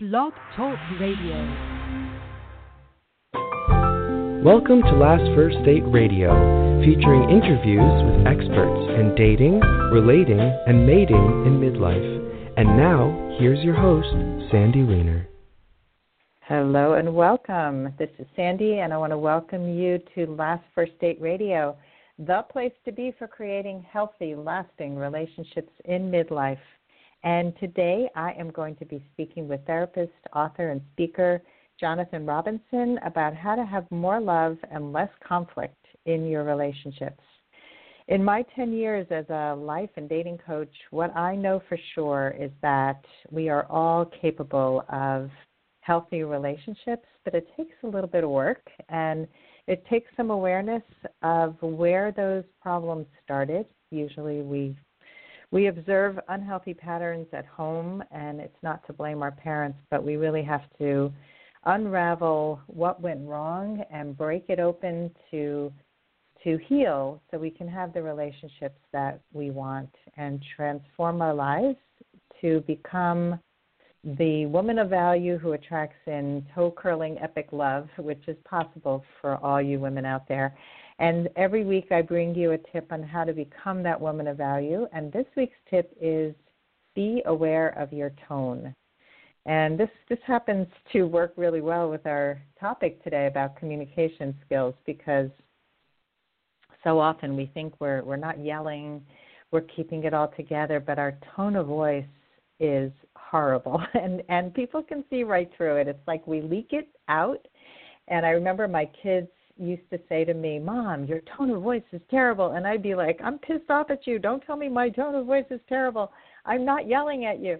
Blog Talk Radio. Welcome to Last First Date Radio, featuring interviews with experts in dating, relating, and mating in midlife. And now, here's your host, Sandy Weiner. Hello and welcome. This is Sandy, and I want to welcome you to Last First Date Radio, the place to be for creating healthy, lasting relationships in midlife. And today I am going to be speaking with therapist, author, and speaker Jonathan Robinson about how to have more love and less conflict in your relationships. In my 10 years as a life and dating coach, what I know for sure is that we are all capable of healthy relationships, but it takes a little bit of work and it takes some awareness of where those problems started. Usually we we observe unhealthy patterns at home, and it's not to blame our parents, but we really have to unravel what went wrong and break it open to to heal so we can have the relationships that we want and transform our lives to become the woman of value who attracts in toe curling epic love, which is possible for all you women out there. And every week I bring you a tip on how to become that woman of value. And this week's tip is be aware of your tone. And this, this happens to work really well with our topic today about communication skills because so often we think we're, we're not yelling, we're keeping it all together, but our tone of voice is horrible. And, and people can see right through it. It's like we leak it out. And I remember my kids used to say to me, Mom, your tone of voice is terrible. And I'd be like, I'm pissed off at you. Don't tell me my tone of voice is terrible. I'm not yelling at you.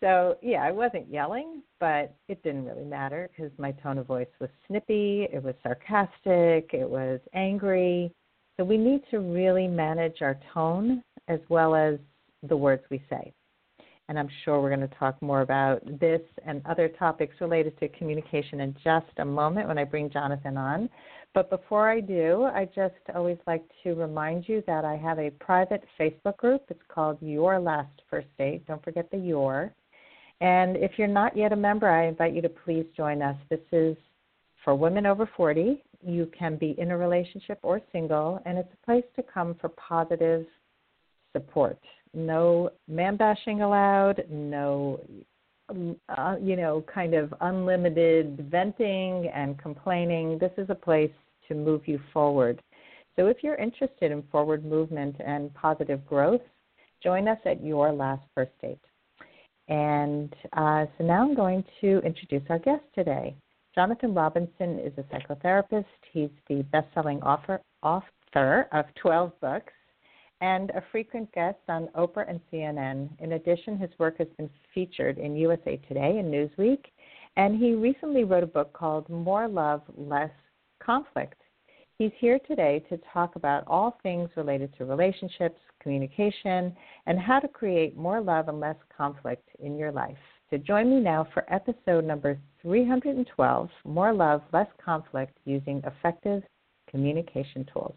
So, yeah, I wasn't yelling, but it didn't really matter because my tone of voice was snippy, it was sarcastic, it was angry. So, we need to really manage our tone as well as the words we say. And I'm sure we're going to talk more about this and other topics related to communication in just a moment when I bring Jonathan on. But before I do, I just always like to remind you that I have a private Facebook group. It's called Your Last First Date. Don't forget the your. And if you're not yet a member, I invite you to please join us. This is for women over 40. You can be in a relationship or single, and it's a place to come for positive support. No man bashing allowed, no uh, you know, kind of unlimited venting and complaining. This is a place to move you forward. So if you're interested in forward movement and positive growth, join us at Your Last First Date. And uh, so now I'm going to introduce our guest today. Jonathan Robinson is a psychotherapist. He's the best selling author, author of 12 books and a frequent guest on Oprah and CNN. In addition, his work has been featured in USA Today and Newsweek, and he recently wrote a book called More Love, Less conflict. He's here today to talk about all things related to relationships, communication, and how to create more love and less conflict in your life. To join me now for episode number 312 More Love, Less Conflict Using Effective Communication Tools.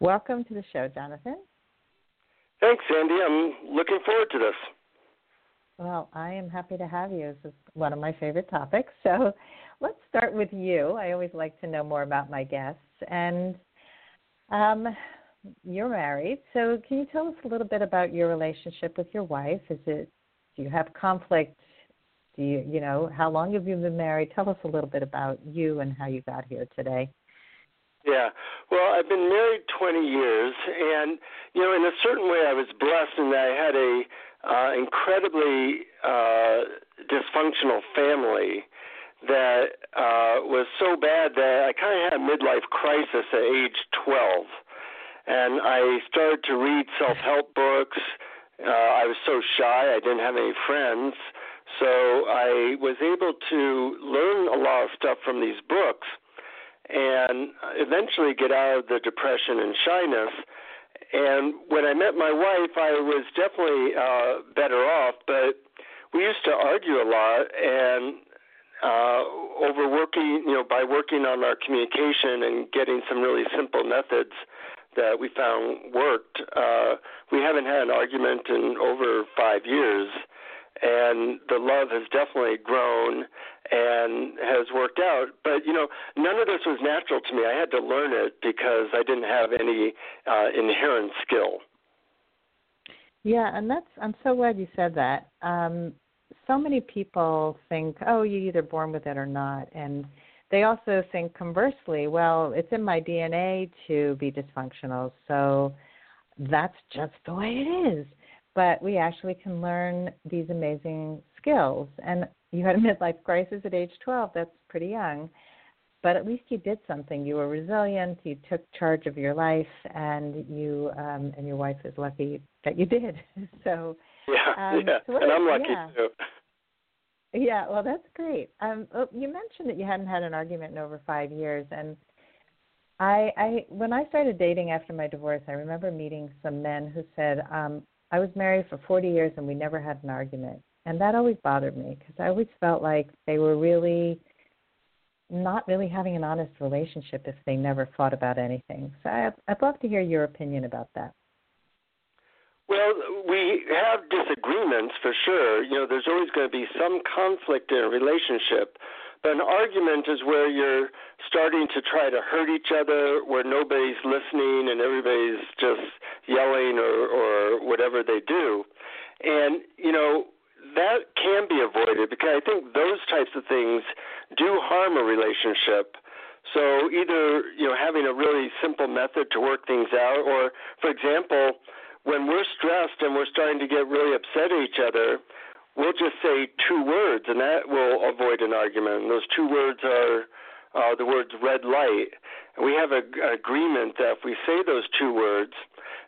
Welcome to the show, Jonathan. Thanks, Sandy. I'm looking forward to this. Well, I am happy to have you. This is one of my favorite topics. So let's start with you. I always like to know more about my guests. And um, you're married. So can you tell us a little bit about your relationship with your wife? Is it do you have conflict? Do you you know how long have you been married? Tell us a little bit about you and how you got here today. Yeah. Well, I've been married 20 years, and you know, in a certain way, I was blessed in that I had a uh, incredibly uh, dysfunctional family that uh, was so bad that I kind of had a midlife crisis at age 12. And I started to read self help books. Uh, I was so shy, I didn't have any friends. So I was able to learn a lot of stuff from these books and eventually get out of the depression and shyness and when I met my wife, I was definitely uh, better off, but we used to argue a lot and uh, overworking, you know, by working on our communication and getting some really simple methods that we found worked. Uh, we haven't had an argument in over five years, and the love has definitely grown and has worked out. But you know, none of this was natural to me. I had to learn it because I didn't have any uh, inherent skill. Yeah, and that's I'm so glad you said that. Um, so many people think, oh, you're either born with it or not, and they also think conversely, well, it's in my DNA to be dysfunctional, so that's just the way it is. But we actually can learn these amazing skills. And you had a midlife crisis at age 12, that's pretty young. But at least you did something. You were resilient. You took charge of your life, and you um, and your wife is lucky that you did. so yeah, um, yeah, so and I'm lucky yeah. too. Yeah, well, that's great. Um, oh, you mentioned that you hadn't had an argument in over five years, and I, I, when I started dating after my divorce, I remember meeting some men who said, um, "I was married for 40 years and we never had an argument," and that always bothered me because I always felt like they were really not really having an honest relationship if they never fought about anything. So I, I'd love to hear your opinion about that. Well, we have disagreements for sure. You know, there's always going to be some conflict in a relationship. But an argument is where you're starting to try to hurt each other, where nobody's listening and everybody's just yelling or, or whatever they do. And, you know, that can be avoided because I think those types of things do harm a relationship. So either, you know, having a really simple method to work things out or, for example, when we're stressed and we're starting to get really upset at each other, we'll just say two words, and that will avoid an argument. And those two words are uh, the words red light. And we have a, an agreement that if we say those two words,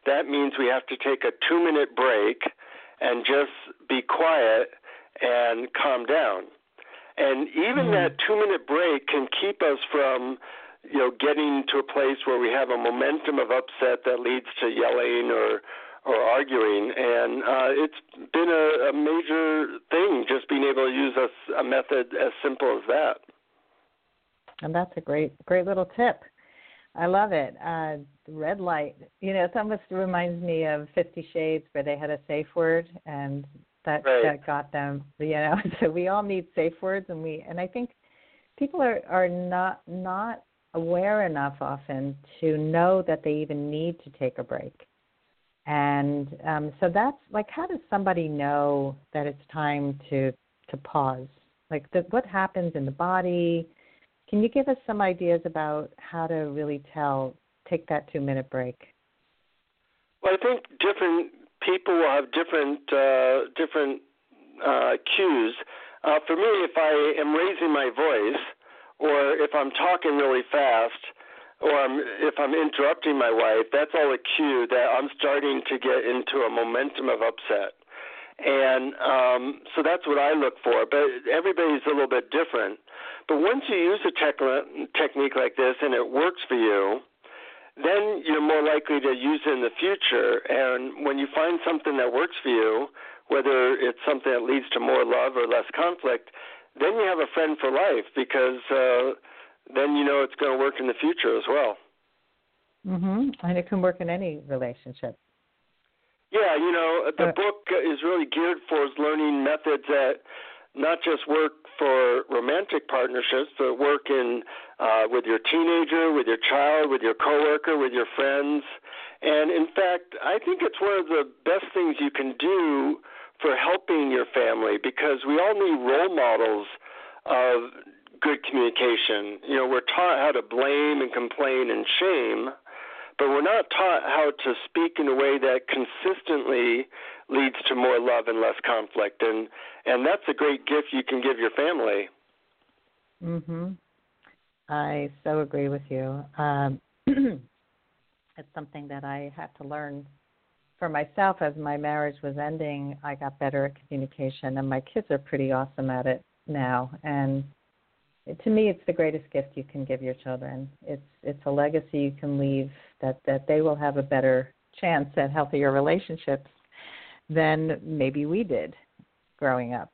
that means we have to take a two minute break and just be quiet and calm down. And even mm-hmm. that two minute break can keep us from you know, getting to a place where we have a momentum of upset that leads to yelling or or arguing, and uh, it's been a, a major thing just being able to use a, a method as simple as that. And that's a great, great little tip. I love it. Uh, red light. You know, it almost reminds me of Fifty Shades, where they had a safe word, and that right. that got them. You know, so we all need safe words, and we and I think people are are not not aware enough often to know that they even need to take a break. And um, so that's like, how does somebody know that it's time to to pause? Like, the, what happens in the body? Can you give us some ideas about how to really tell? Take that two minute break. Well, I think different people will have different uh, different uh, cues. Uh, for me, if I am raising my voice, or if I'm talking really fast, or I'm, if I'm interrupting my wife, that's all a cue that I'm starting to get into a momentum of upset. And um, so that's what I look for. But everybody's a little bit different. But once you use a tech- technique like this and it works for you, then you're more likely to use it in the future. And when you find something that works for you, whether it's something that leads to more love or less conflict, then you have a friend for life because uh, then you know it's going to work in the future as well. Mhm. And it can work in any relationship. Yeah, you know, the uh, book is really geared for learning methods that not just work for romantic partnerships, but work in uh, with your teenager, with your child, with your coworker, with your friends. And in fact, I think it's one of the best things you can do for helping your family because we all need role models of good communication. You know, we're taught how to blame and complain and shame, but we're not taught how to speak in a way that consistently leads to more love and less conflict. And and that's a great gift you can give your family. Mhm. I so agree with you. Um, it's something that I had to learn for myself as my marriage was ending, I got better at communication, and my kids are pretty awesome at it now. And to me, it's the greatest gift you can give your children. It's it's a legacy you can leave that that they will have a better chance at healthier relationships than maybe we did growing up.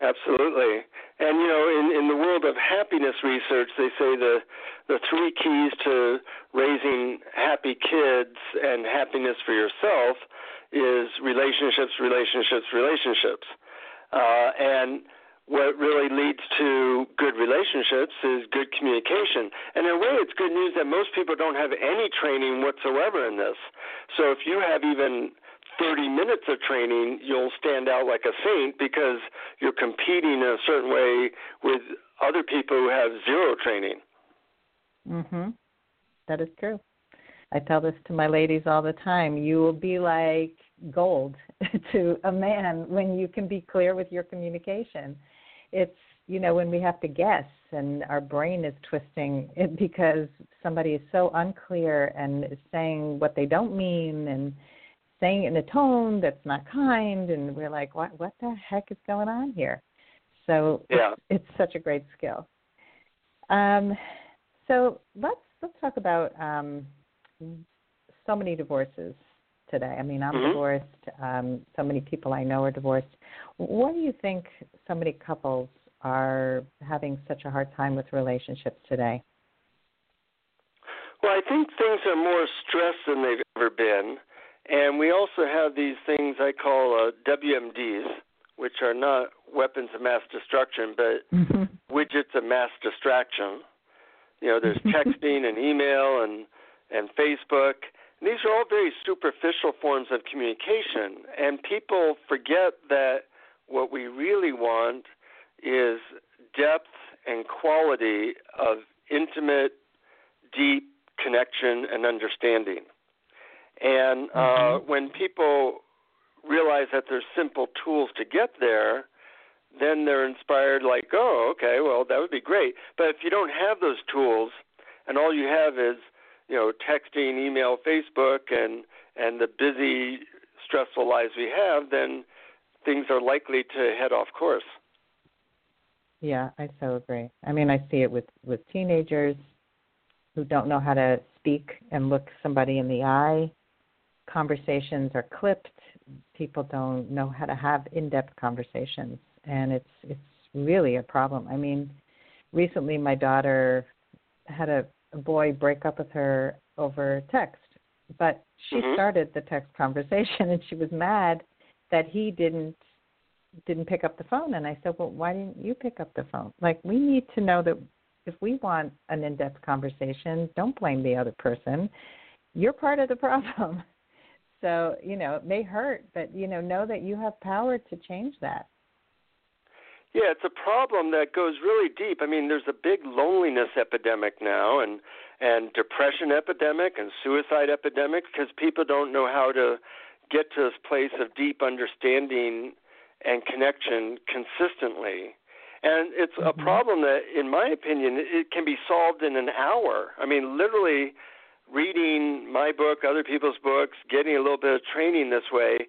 Absolutely. And you know, in in the world of happiness research, they say the the three keys to raising happy kids and happiness for yourself is relationships, relationships, relationships. Uh, and what really leads to good relationships is good communication. And in a way, it's good news that most people don't have any training whatsoever in this. So if you have even 30 minutes of training, you'll stand out like a saint because you're competing in a certain way with other people who have zero training. Mhm. That is true. I tell this to my ladies all the time. You will be like gold to a man when you can be clear with your communication it's you know when we have to guess and our brain is twisting it because somebody is so unclear and is saying what they don't mean and saying it in a tone that's not kind and we're like what what the heck is going on here? So yeah. it's, it's such a great skill. Um, so let's let's talk about um, so many divorces today. I mean, I'm mm-hmm. divorced. Um, so many people I know are divorced. What do you think so many couples are having such a hard time with relationships today? Well, I think things are more stressed than they've ever been. And we also have these things I call uh, WMDs, which are not weapons of mass destruction, but mm-hmm. widgets of mass distraction. You know, there's texting and email and and Facebook, these are all very superficial forms of communication, and people forget that what we really want is depth and quality of intimate, deep connection and understanding. And uh, mm-hmm. when people realize that there's simple tools to get there, then they're inspired, like, oh, okay, well, that would be great. But if you don't have those tools and all you have is you know, texting, email, Facebook, and and the busy, stressful lives we have, then things are likely to head off course. Yeah, I so agree. I mean, I see it with with teenagers who don't know how to speak and look somebody in the eye. Conversations are clipped. People don't know how to have in-depth conversations, and it's it's really a problem. I mean, recently my daughter had a boy break up with her over text. But she mm-hmm. started the text conversation and she was mad that he didn't didn't pick up the phone and I said, "Well, why didn't you pick up the phone? Like we need to know that if we want an in-depth conversation, don't blame the other person. You're part of the problem." So, you know, it may hurt, but you know, know that you have power to change that. Yeah, it's a problem that goes really deep. I mean, there's a big loneliness epidemic now, and and depression epidemic, and suicide epidemic because people don't know how to get to this place of deep understanding and connection consistently. And it's a mm-hmm. problem that, in my opinion, it can be solved in an hour. I mean, literally reading my book, other people's books, getting a little bit of training this way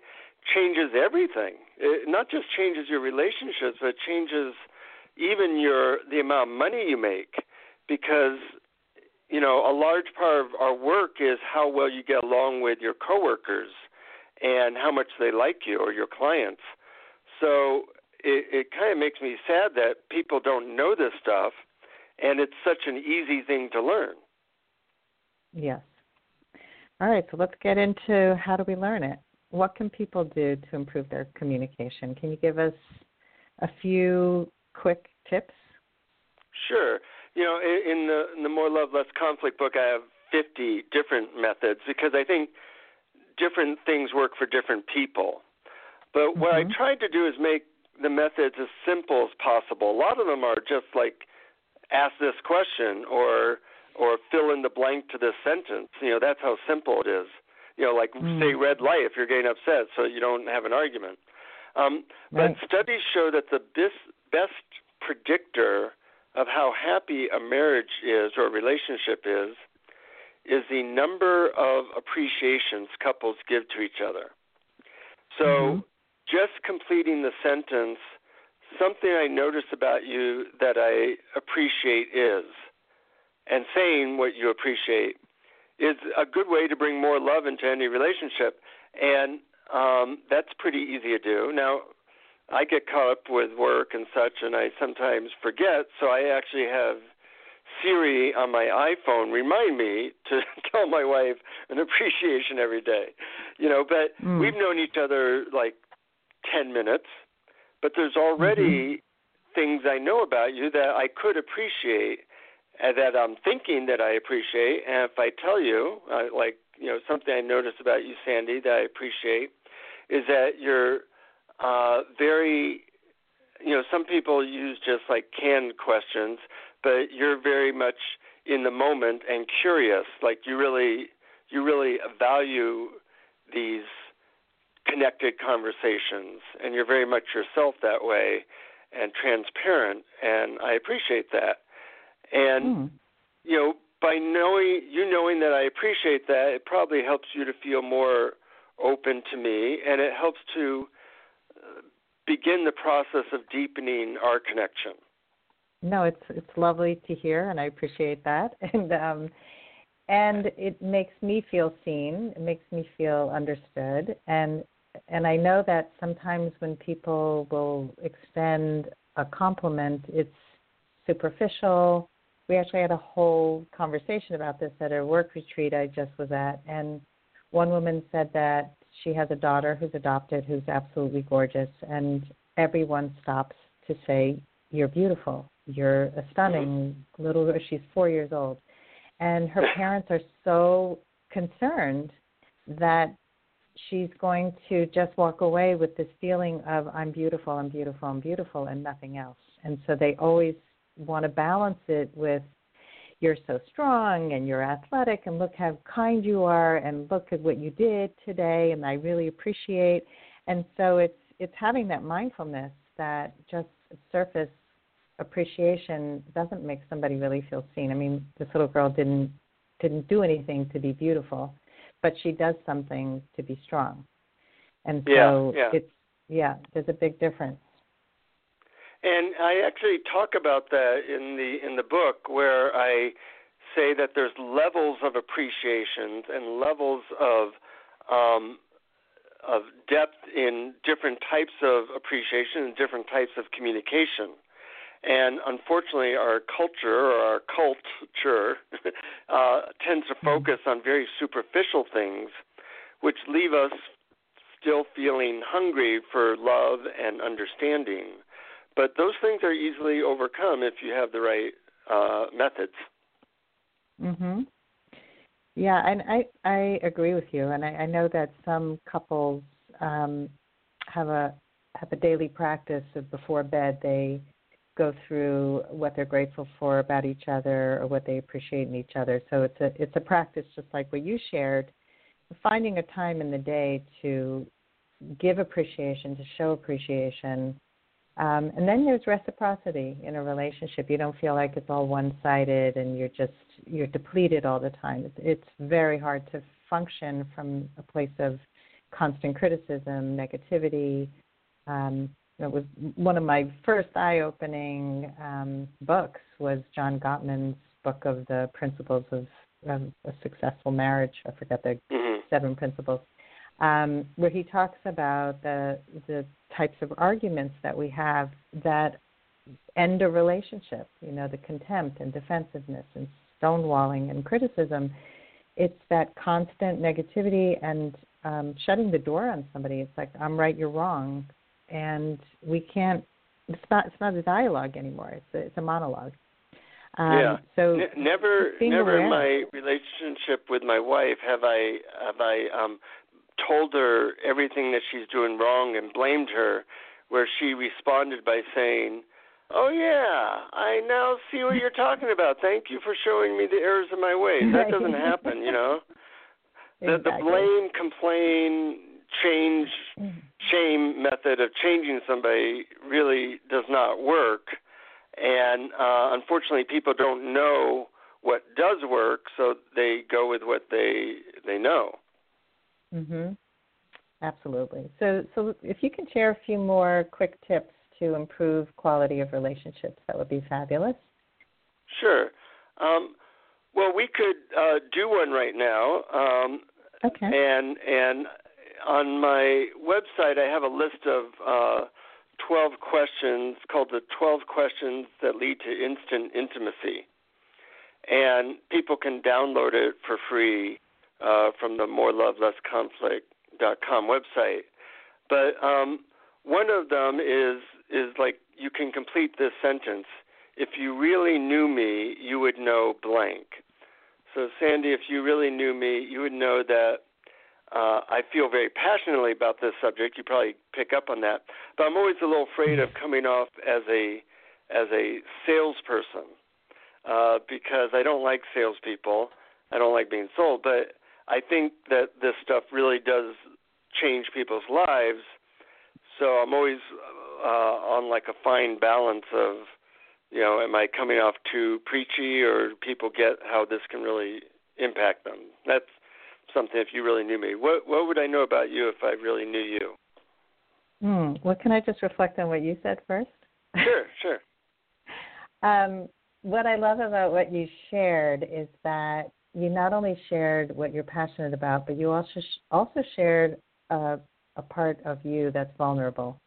changes everything. It not just changes your relationships, but changes even your the amount of money you make because you know a large part of our work is how well you get along with your coworkers and how much they like you or your clients. So it, it kind of makes me sad that people don't know this stuff, and it's such an easy thing to learn. Yes. All right, so let's get into how do we learn it what can people do to improve their communication? Can you give us a few quick tips? Sure. You know, in the in the More Love Less Conflict book, I have 50 different methods because I think different things work for different people. But mm-hmm. what I mm-hmm. tried to do is make the methods as simple as possible. A lot of them are just like ask this question or or fill in the blank to this sentence. You know, that's how simple it is you know, like mm. say red light if you're getting upset, so you don't have an argument. Um, right. But studies show that the best, best predictor of how happy a marriage is or a relationship is is the number of appreciations couples give to each other. So, mm-hmm. just completing the sentence, something I notice about you that I appreciate is, and saying what you appreciate is a good way to bring more love into any relationship, and um, that's pretty easy to do. Now, I get caught up with work and such, and I sometimes forget. So I actually have Siri on my iPhone remind me to tell my wife an appreciation every day. You know, but mm. we've known each other like 10 minutes, but there's already mm-hmm. things I know about you that I could appreciate that I'm thinking that I appreciate. And if I tell you, uh, like, you know, something I noticed about you, Sandy, that I appreciate is that you're uh, very, you know, some people use just like canned questions, but you're very much in the moment and curious. Like you really, you really value these connected conversations, and you're very much yourself that way and transparent, and I appreciate that. And mm. you know, by knowing you knowing that I appreciate that, it probably helps you to feel more open to me, and it helps to uh, begin the process of deepening our connection. No, it's it's lovely to hear, and I appreciate that. And um, and it makes me feel seen. It makes me feel understood. And and I know that sometimes when people will extend a compliment, it's superficial. We actually had a whole conversation about this at a work retreat I just was at, and one woman said that she has a daughter who's adopted who's absolutely gorgeous, and everyone stops to say, You're beautiful. You're a stunning little, girl. she's four years old. And her parents are so concerned that she's going to just walk away with this feeling of I'm beautiful, I'm beautiful, I'm beautiful, and nothing else. And so they always want to balance it with you're so strong and you're athletic and look how kind you are and look at what you did today and I really appreciate and so it's it's having that mindfulness that just surface appreciation doesn't make somebody really feel seen. I mean, this little girl didn't didn't do anything to be beautiful, but she does something to be strong. And so yeah, yeah. it's yeah, there's a big difference. And I actually talk about that in the in the book where I say that there's levels of appreciations and levels of um, of depth in different types of appreciation and different types of communication. And unfortunately, our culture or our culture uh, tends to focus on very superficial things, which leave us still feeling hungry for love and understanding. But those things are easily overcome if you have the right uh, methods. Mhm. Yeah, and I I agree with you, and I, I know that some couples um, have a have a daily practice of before bed they go through what they're grateful for about each other or what they appreciate in each other. So it's a it's a practice just like what you shared, finding a time in the day to give appreciation, to show appreciation, um, and then there's reciprocity in a relationship. You don't feel like it's all one-sided and you're just you're depleted all the time. It's, very hard to function from a place of constant criticism, negativity. Um, it was one of my first eye-opening um, books was John Gottman's book of the principles of, of a successful marriage. I forget the mm-hmm. seven principles um, where he talks about the the types of arguments that we have that end a relationship. You know, the contempt and defensiveness and stonewalling and criticism. It's that constant negativity and um, shutting the door on somebody. It's like I'm right, you're wrong, and we can't. It's not. It's not a dialogue anymore. It's a, it's a monologue. Um, yeah. So never, never in my relationship with my wife have I have I um, told her everything that she's doing wrong and blamed her, where she responded by saying, Oh yeah, I now see what you're talking about. Thank you for showing me the errors of my ways. That doesn't happen, you know. The exactly. the blame, complain, change, mm-hmm. shame method of changing somebody really does not work. And uh, unfortunately, people don't know what does work, so they go with what they they know. Mhm. Absolutely. So, so if you can share a few more quick tips to improve quality of relationships, that would be fabulous. Sure. Um, well, we could uh, do one right now. Um, okay. And and on my website, I have a list of uh, 12 questions called the 12 questions that lead to instant intimacy. and people can download it for free uh, from the More Love Less Conflict.com website. But um, one of them is is like you can complete this sentence. If you really knew me, you would know blank. So Sandy, if you really knew me, you would know that uh, I feel very passionately about this subject. You probably pick up on that, but I'm always a little afraid of coming off as a as a salesperson uh, because I don't like salespeople. I don't like being sold, but I think that this stuff really does change people's lives. So I'm always uh, on like a fine balance of, you know, am I coming off too preachy, or people get how this can really impact them? That's something. If you really knew me, what what would I know about you if I really knew you? Hmm. Well, can I just reflect on what you said first? Sure, sure. um, what I love about what you shared is that you not only shared what you're passionate about, but you also also shared a, a part of you that's vulnerable.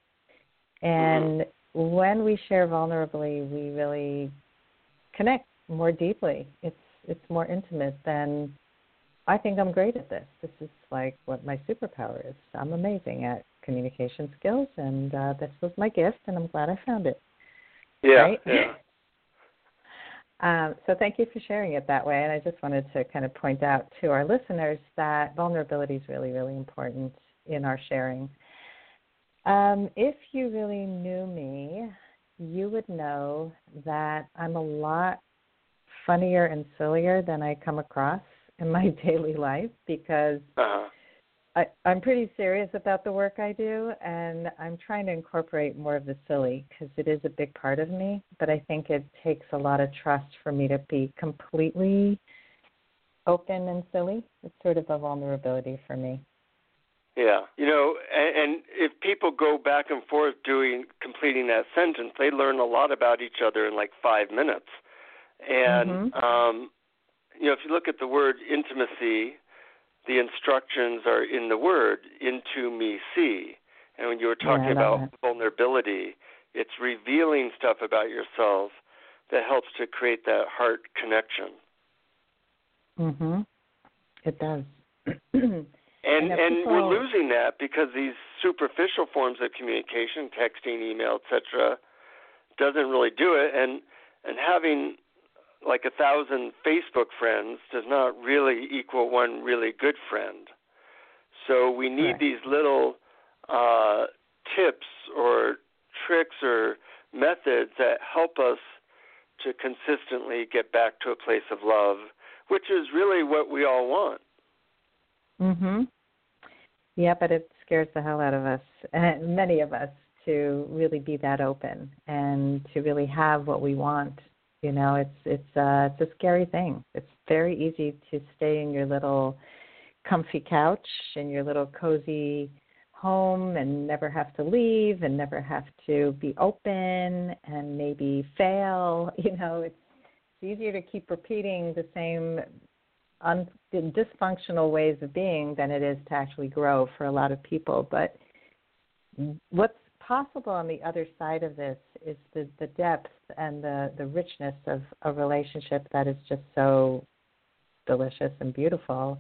And mm-hmm. when we share vulnerably, we really connect more deeply. It's it's more intimate than I think I'm great at this. This is like what my superpower is. I'm amazing at communication skills, and uh, this was my gift, and I'm glad I found it. Yeah, right? yeah. Um, so thank you for sharing it that way. And I just wanted to kind of point out to our listeners that vulnerability is really, really important in our sharing. Um, if you really knew me, you would know that I'm a lot funnier and sillier than I come across in my daily life because uh-huh. I, I'm pretty serious about the work I do, and I'm trying to incorporate more of the silly because it is a big part of me. But I think it takes a lot of trust for me to be completely open and silly. It's sort of a vulnerability for me. Yeah, you know, and, and if people go back and forth doing completing that sentence, they learn a lot about each other in like five minutes. And mm-hmm. um, you know, if you look at the word intimacy, the instructions are in the word into me see. And when you were talking yeah, about that. vulnerability it's revealing stuff about yourself that helps to create that heart connection. Mhm it does. And and, and we're losing that because these superficial forms of communication texting email etc doesn't really do it. And and having like a thousand Facebook friends does not really equal one really good friend. So we need right. these little uh, tips or tricks or methods that help us to consistently get back to a place of love, which is really what we all want. Mhm. Yeah, but it scares the hell out of us, and many of us, to really be that open and to really have what we want you know, it's it's uh it's a scary thing. It's very easy to stay in your little comfy couch in your little cozy home and never have to leave and never have to be open and maybe fail. You know, it's it's easier to keep repeating the same un- dysfunctional ways of being than it is to actually grow for a lot of people. But what's possible on the other side of this is the, the depth and the, the richness of a relationship that is just so delicious and beautiful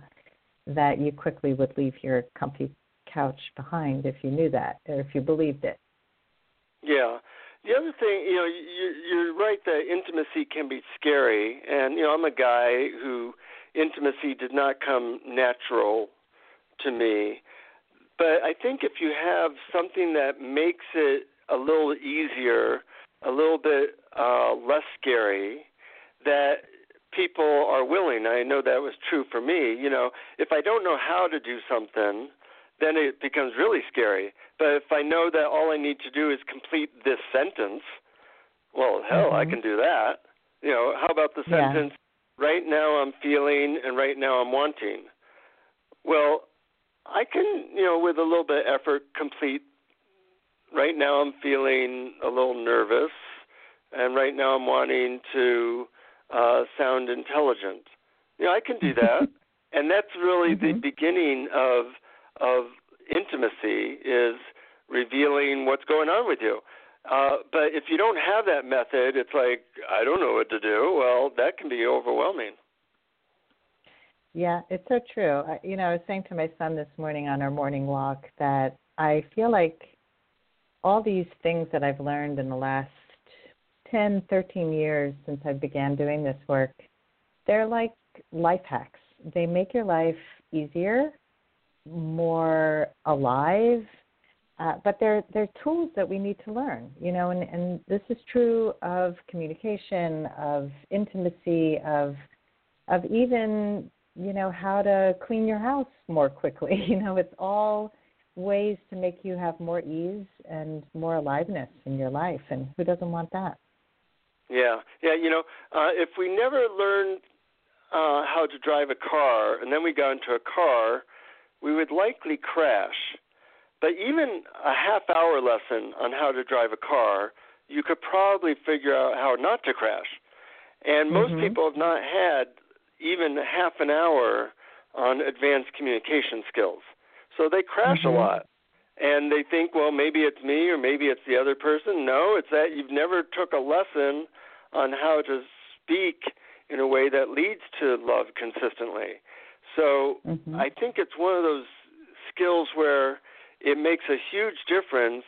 that you quickly would leave your comfy couch behind if you knew that or if you believed it. Yeah. The other thing, you know, you, you're right that intimacy can be scary, and you know, I'm a guy who intimacy did not come natural to me. But I think if you have something that makes it a little easier, a little bit uh, less scary, that people are willing. I know that was true for me. You know, if I don't know how to do something, then it becomes really scary. But if I know that all I need to do is complete this sentence, well, hell, mm-hmm. I can do that. You know, how about the yeah. sentence, right now I'm feeling and right now I'm wanting? Well, I can, you know, with a little bit of effort, complete. Right now, I'm feeling a little nervous, and right now, I'm wanting to uh, sound intelligent. You know, I can do that, and that's really mm-hmm. the beginning of of intimacy is revealing what's going on with you. Uh, but if you don't have that method, it's like I don't know what to do. Well, that can be overwhelming. Yeah, it's so true. I, you know, I was saying to my son this morning on our morning walk that I feel like all these things that I've learned in the last 10, 13 years since I began doing this work, they're like life hacks. They make your life easier, more alive, uh, but they're they're tools that we need to learn, you know, and, and this is true of communication, of intimacy, of of even you know how to clean your house more quickly. You know, it's all ways to make you have more ease and more aliveness in your life, and who doesn't want that? Yeah, yeah. You know, uh, if we never learned uh, how to drive a car and then we got into a car, we would likely crash. But even a half hour lesson on how to drive a car, you could probably figure out how not to crash. And most mm-hmm. people have not had even half an hour on advanced communication skills. So they crash mm-hmm. a lot. And they think, well, maybe it's me or maybe it's the other person. No, it's that you've never took a lesson on how to speak in a way that leads to love consistently. So mm-hmm. I think it's one of those skills where it makes a huge difference,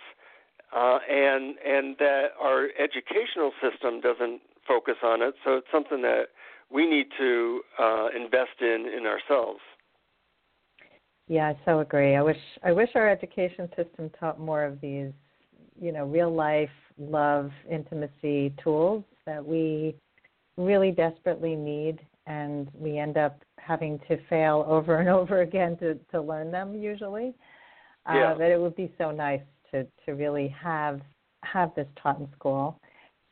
uh, and and that our educational system doesn't focus on it. So it's something that we need to uh, invest in in ourselves. Yeah, I so agree. I wish I wish our education system taught more of these, you know, real life love intimacy tools that we really desperately need and we end up having to fail over and over again to, to learn them usually. Uh, yeah. That it would be so nice to, to really have have this taught in school.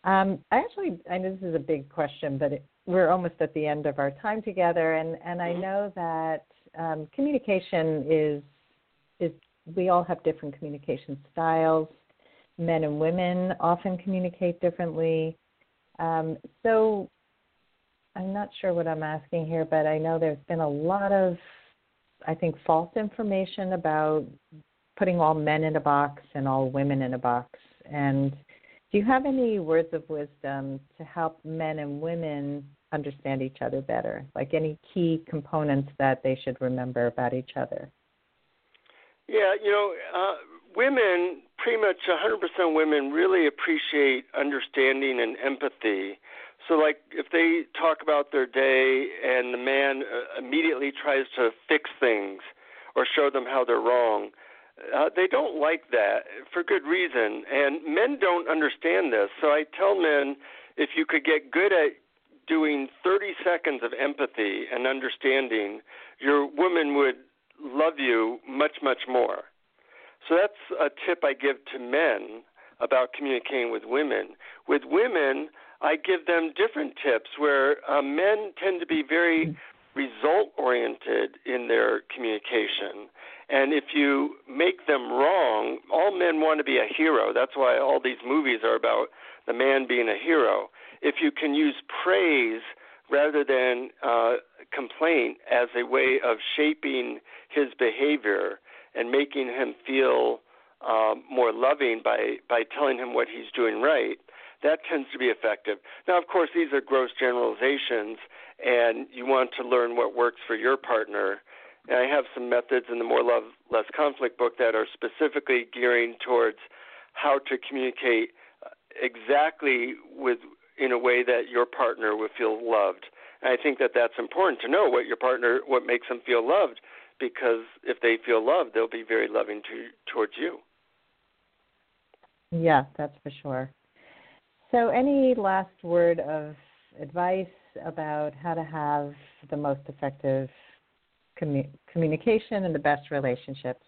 Um, I actually, I know this is a big question, but it, we're almost at the end of our time together, and, and I mm-hmm. know that um, communication is is we all have different communication styles. Men and women often communicate differently. Um, so I'm not sure what I'm asking here, but I know there's been a lot of, I think, false information about putting all men in a box and all women in a box. And do you have any words of wisdom to help men and women understand each other better? Like any key components that they should remember about each other? Yeah, you know, uh, women, pretty much 100% women, really appreciate understanding and empathy. So, like, if they talk about their day and the man uh, immediately tries to fix things or show them how they're wrong, uh, they don't like that for good reason. And men don't understand this. So, I tell men if you could get good at doing 30 seconds of empathy and understanding, your woman would love you much, much more. So that's a tip I give to men about communicating with women. With women, I give them different tips where uh, men tend to be very result oriented in their communication. And if you make them wrong, all men want to be a hero. That's why all these movies are about the man being a hero. If you can use praise rather than uh, complaint as a way of shaping his behavior, and making him feel um, more loving by by telling him what he's doing right, that tends to be effective. Now, of course, these are gross generalizations, and you want to learn what works for your partner. And I have some methods in the More Love, Less Conflict book that are specifically gearing towards how to communicate uh, exactly with in a way that your partner would feel loved. And I think that that's important to know what your partner, what makes them feel loved, because if they feel loved, they'll be very loving to, towards you. Yeah, that's for sure. So, any last word of advice about how to have the most effective commu- communication and the best relationships?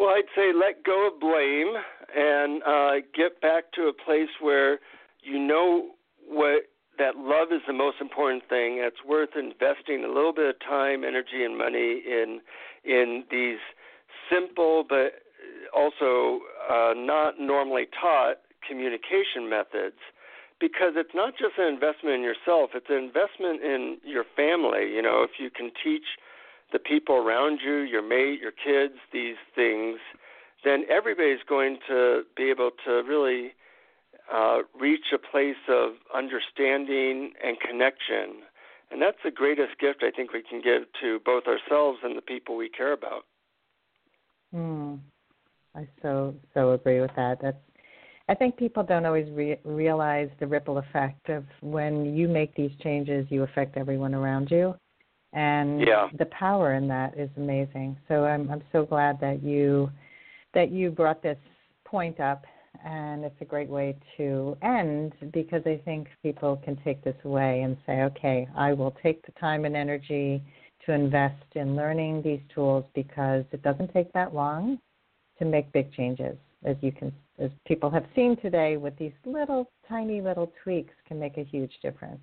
Well, I'd say let go of blame and uh, get back to a place where you know what that love is the most important thing. It's worth investing a little bit of time, energy, and money in in these simple but also uh, not normally taught communication methods because it's not just an investment in yourself, it's an investment in your family. You know, if you can teach the people around you, your mate, your kids, these things, then everybody's going to be able to really uh, reach a place of understanding and connection. And that's the greatest gift I think we can give to both ourselves and the people we care about. Hmm. I so so agree with that. That's I think people don't always re- realize the ripple effect of when you make these changes, you affect everyone around you, and yeah. the power in that is amazing. So I'm I'm so glad that you that you brought this point up and it's a great way to end because I think people can take this away and say, okay, I will take the time and energy to invest in learning these tools because it doesn't take that long to make big changes. As you can, as people have seen today, with these little tiny little tweaks, can make a huge difference.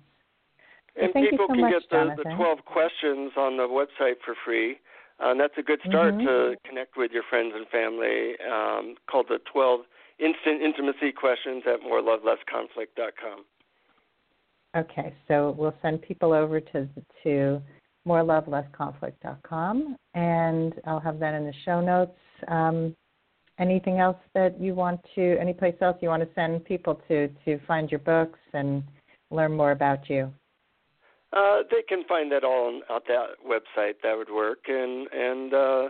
And so people so can much, get the, the 12 questions on the website for free. Uh, and that's a good start mm-hmm. to connect with your friends and family. Um, called the 12 Instant Intimacy Questions at morelovelessconflict.com. Okay, so we'll send people over to to morelovelessconflict.com, and I'll have that in the show notes. Um, anything else that you want to, any place else you want to send people to to find your books and learn more about you? Uh, they can find that all on, on that website. That would work, and and uh,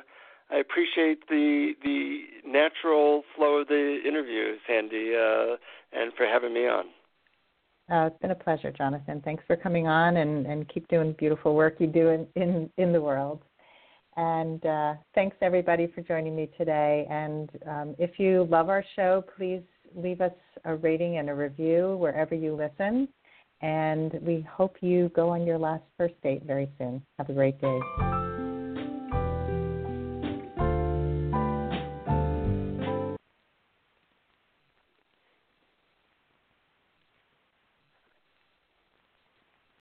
I appreciate the the natural flow of the interview, Sandy, uh, and for having me on. Uh, it's been a pleasure, Jonathan. Thanks for coming on, and, and keep doing beautiful work you do in in, in the world. And uh, thanks everybody for joining me today. And um, if you love our show, please leave us a rating and a review wherever you listen. And we hope you go on your last first date very soon. Have a great day.